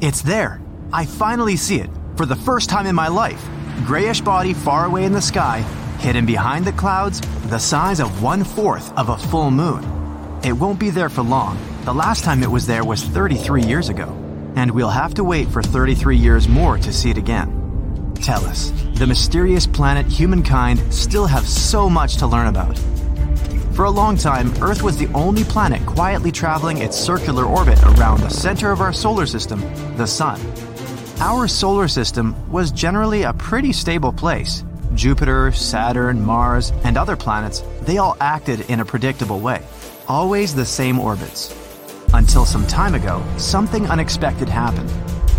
It's there. I finally see it. For the first time in my life. Grayish body far away in the sky, hidden behind the clouds, the size of one fourth of a full moon. It won't be there for long. The last time it was there was 33 years ago. And we'll have to wait for 33 years more to see it again. Tell us, the mysterious planet humankind still have so much to learn about. For a long time, Earth was the only planet quietly traveling its circular orbit around the center of our solar system, the Sun. Our solar system was generally a pretty stable place. Jupiter, Saturn, Mars, and other planets, they all acted in a predictable way, always the same orbits. Until some time ago, something unexpected happened.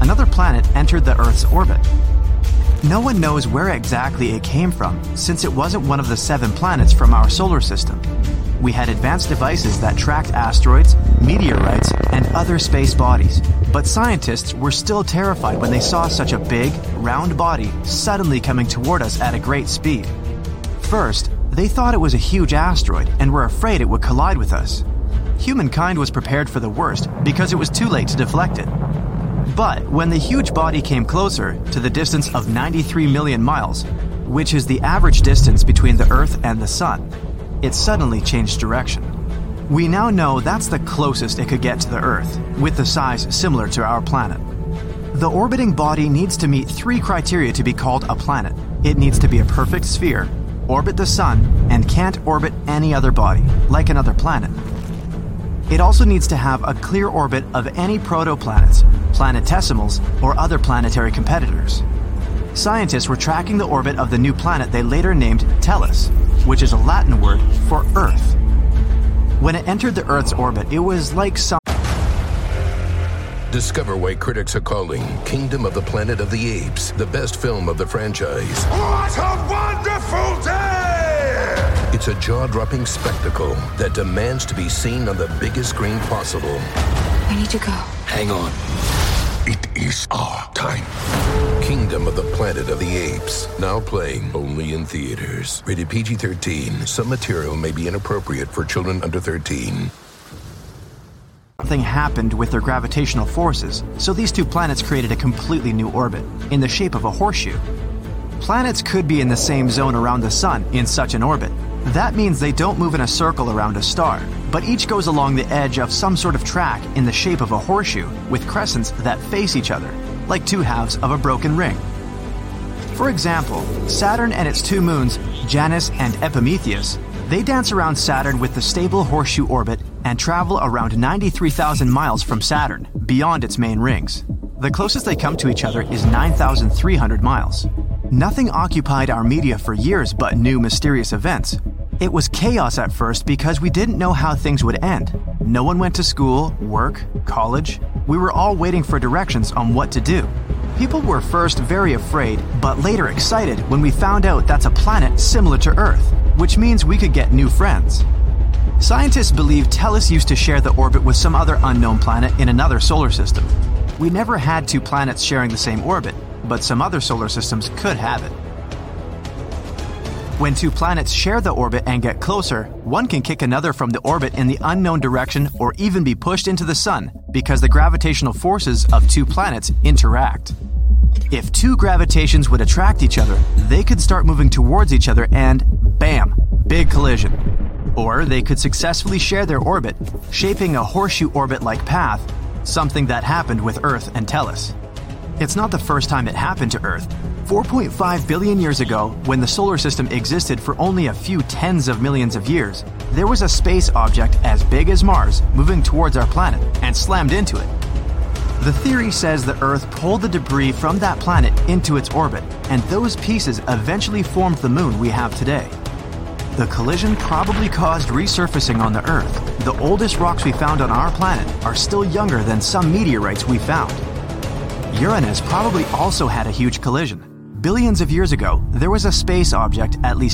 Another planet entered the Earth's orbit. No one knows where exactly it came from, since it wasn't one of the seven planets from our solar system. We had advanced devices that tracked asteroids, meteorites, and other space bodies, but scientists were still terrified when they saw such a big, round body suddenly coming toward us at a great speed. First, they thought it was a huge asteroid and were afraid it would collide with us. Humankind was prepared for the worst because it was too late to deflect it. But when the huge body came closer to the distance of 93 million miles, which is the average distance between the Earth and the Sun, it suddenly changed direction. We now know that's the closest it could get to the Earth, with the size similar to our planet. The orbiting body needs to meet three criteria to be called a planet. It needs to be a perfect sphere, orbit the Sun, and can't orbit any other body, like another planet. It also needs to have a clear orbit of any protoplanets, planetesimals, or other planetary competitors. Scientists were tracking the orbit of the new planet they later named Tellus, which is a Latin word for Earth. When it entered the Earth's orbit, it was like some. Discover why critics are calling Kingdom of the Planet of the Apes the best film of the franchise. What a wonderful day! It's a jaw dropping spectacle that demands to be seen on the biggest screen possible. I need to go. Hang on. It is our time. Kingdom of the Planet of the Apes. Now playing only in theaters. Rated PG 13. Some material may be inappropriate for children under 13. Something happened with their gravitational forces, so these two planets created a completely new orbit, in the shape of a horseshoe. Planets could be in the same zone around the Sun in such an orbit. That means they don't move in a circle around a star, but each goes along the edge of some sort of track in the shape of a horseshoe with crescents that face each other, like two halves of a broken ring. For example, Saturn and its two moons, Janus and Epimetheus, they dance around Saturn with the stable horseshoe orbit and travel around 93,000 miles from Saturn, beyond its main rings. The closest they come to each other is 9,300 miles. Nothing occupied our media for years but new mysterious events. It was chaos at first because we didn't know how things would end. No one went to school, work, college. We were all waiting for directions on what to do. People were first very afraid, but later excited when we found out that's a planet similar to Earth, which means we could get new friends. Scientists believe Tellus used to share the orbit with some other unknown planet in another solar system. We never had two planets sharing the same orbit, but some other solar systems could have it. When two planets share the orbit and get closer, one can kick another from the orbit in the unknown direction or even be pushed into the sun because the gravitational forces of two planets interact. If two gravitations would attract each other, they could start moving towards each other and bam, big collision. Or they could successfully share their orbit, shaping a horseshoe orbit like path, something that happened with Earth and Tellus. It's not the first time it happened to Earth. 4.5 billion years ago, when the solar system existed for only a few tens of millions of years, there was a space object as big as Mars moving towards our planet and slammed into it. The theory says the Earth pulled the debris from that planet into its orbit, and those pieces eventually formed the moon we have today. The collision probably caused resurfacing on the Earth. The oldest rocks we found on our planet are still younger than some meteorites we found. Uranus probably also had a huge collision. Billions of years ago, there was a space object at least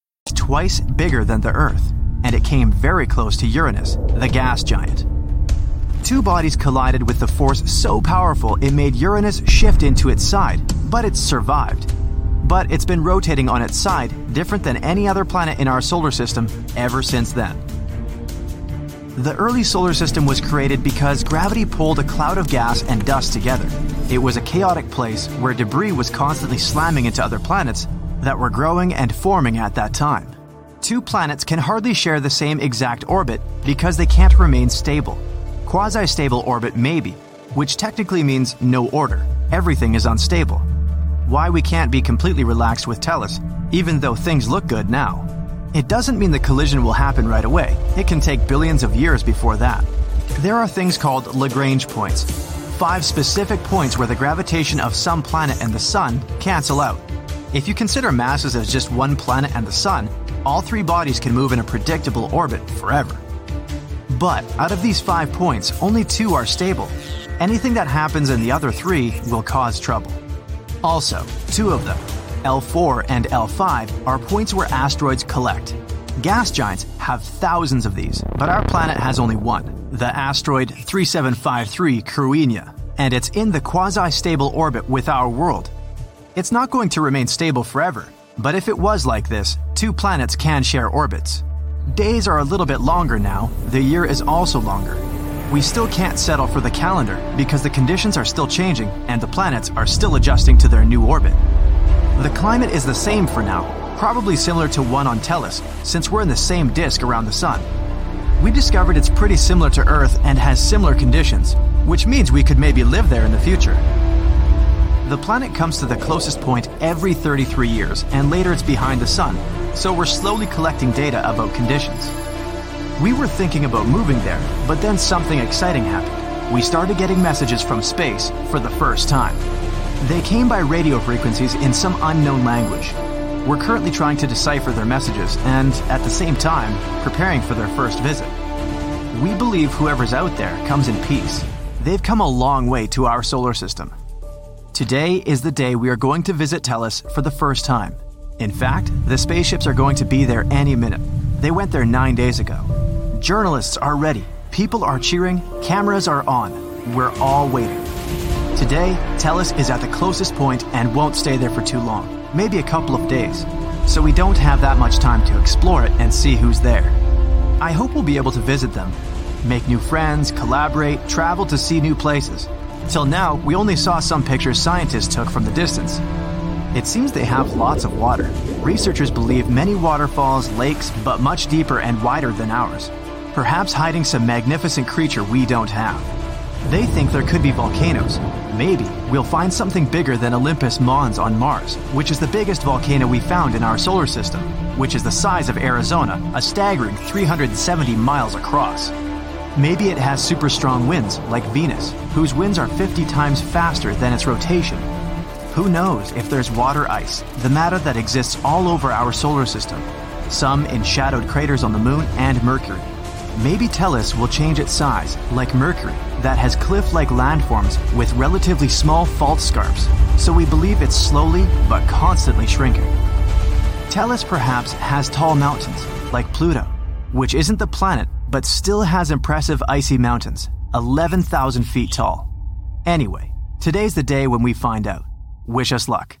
Twice bigger than the Earth, and it came very close to Uranus, the gas giant. Two bodies collided with the force so powerful it made Uranus shift into its side, but it survived. But it's been rotating on its side, different than any other planet in our solar system ever since then. The early solar system was created because gravity pulled a cloud of gas and dust together. It was a chaotic place where debris was constantly slamming into other planets that were growing and forming at that time. Two planets can hardly share the same exact orbit because they can't remain stable. Quasi stable orbit, maybe, which technically means no order. Everything is unstable. Why we can't be completely relaxed with Tellus, even though things look good now. It doesn't mean the collision will happen right away, it can take billions of years before that. There are things called Lagrange points, five specific points where the gravitation of some planet and the Sun cancel out. If you consider masses as just one planet and the Sun, all three bodies can move in a predictable orbit forever. But out of these five points, only two are stable. Anything that happens in the other three will cause trouble. Also, two of them, L4 and L5, are points where asteroids collect. Gas giants have thousands of these, but our planet has only one, the asteroid 3753 Cruithne, and it's in the quasi stable orbit with our world. It's not going to remain stable forever, but if it was like this, two planets can share orbits. Days are a little bit longer now, the year is also longer. We still can't settle for the calendar because the conditions are still changing and the planets are still adjusting to their new orbit. The climate is the same for now, probably similar to one on Tellus, since we're in the same disk around the Sun. We discovered it's pretty similar to Earth and has similar conditions, which means we could maybe live there in the future. The planet comes to the closest point every 33 years, and later it's behind the Sun, so we're slowly collecting data about conditions. We were thinking about moving there, but then something exciting happened. We started getting messages from space for the first time. They came by radio frequencies in some unknown language. We're currently trying to decipher their messages and, at the same time, preparing for their first visit. We believe whoever's out there comes in peace. They've come a long way to our solar system. Today is the day we are going to visit Tellus for the first time. In fact, the spaceships are going to be there any minute. They went there nine days ago. Journalists are ready, people are cheering, cameras are on. We're all waiting. Today, Tellus is at the closest point and won't stay there for too long, maybe a couple of days. So we don't have that much time to explore it and see who's there. I hope we'll be able to visit them, make new friends, collaborate, travel to see new places. Till now, we only saw some pictures scientists took from the distance. It seems they have lots of water. Researchers believe many waterfalls, lakes, but much deeper and wider than ours. Perhaps hiding some magnificent creature we don't have. They think there could be volcanoes. Maybe we'll find something bigger than Olympus Mons on Mars, which is the biggest volcano we found in our solar system, which is the size of Arizona, a staggering 370 miles across. Maybe it has super strong winds, like Venus, whose winds are 50 times faster than its rotation. Who knows if there's water ice, the matter that exists all over our solar system, some in shadowed craters on the moon and Mercury. Maybe Tellus will change its size, like Mercury, that has cliff like landforms with relatively small fault scarps, so we believe it's slowly but constantly shrinking. Tellus perhaps has tall mountains, like Pluto, which isn't the planet but still has impressive icy mountains, 11,000 feet tall. Anyway, today's the day when we find out. Wish us luck.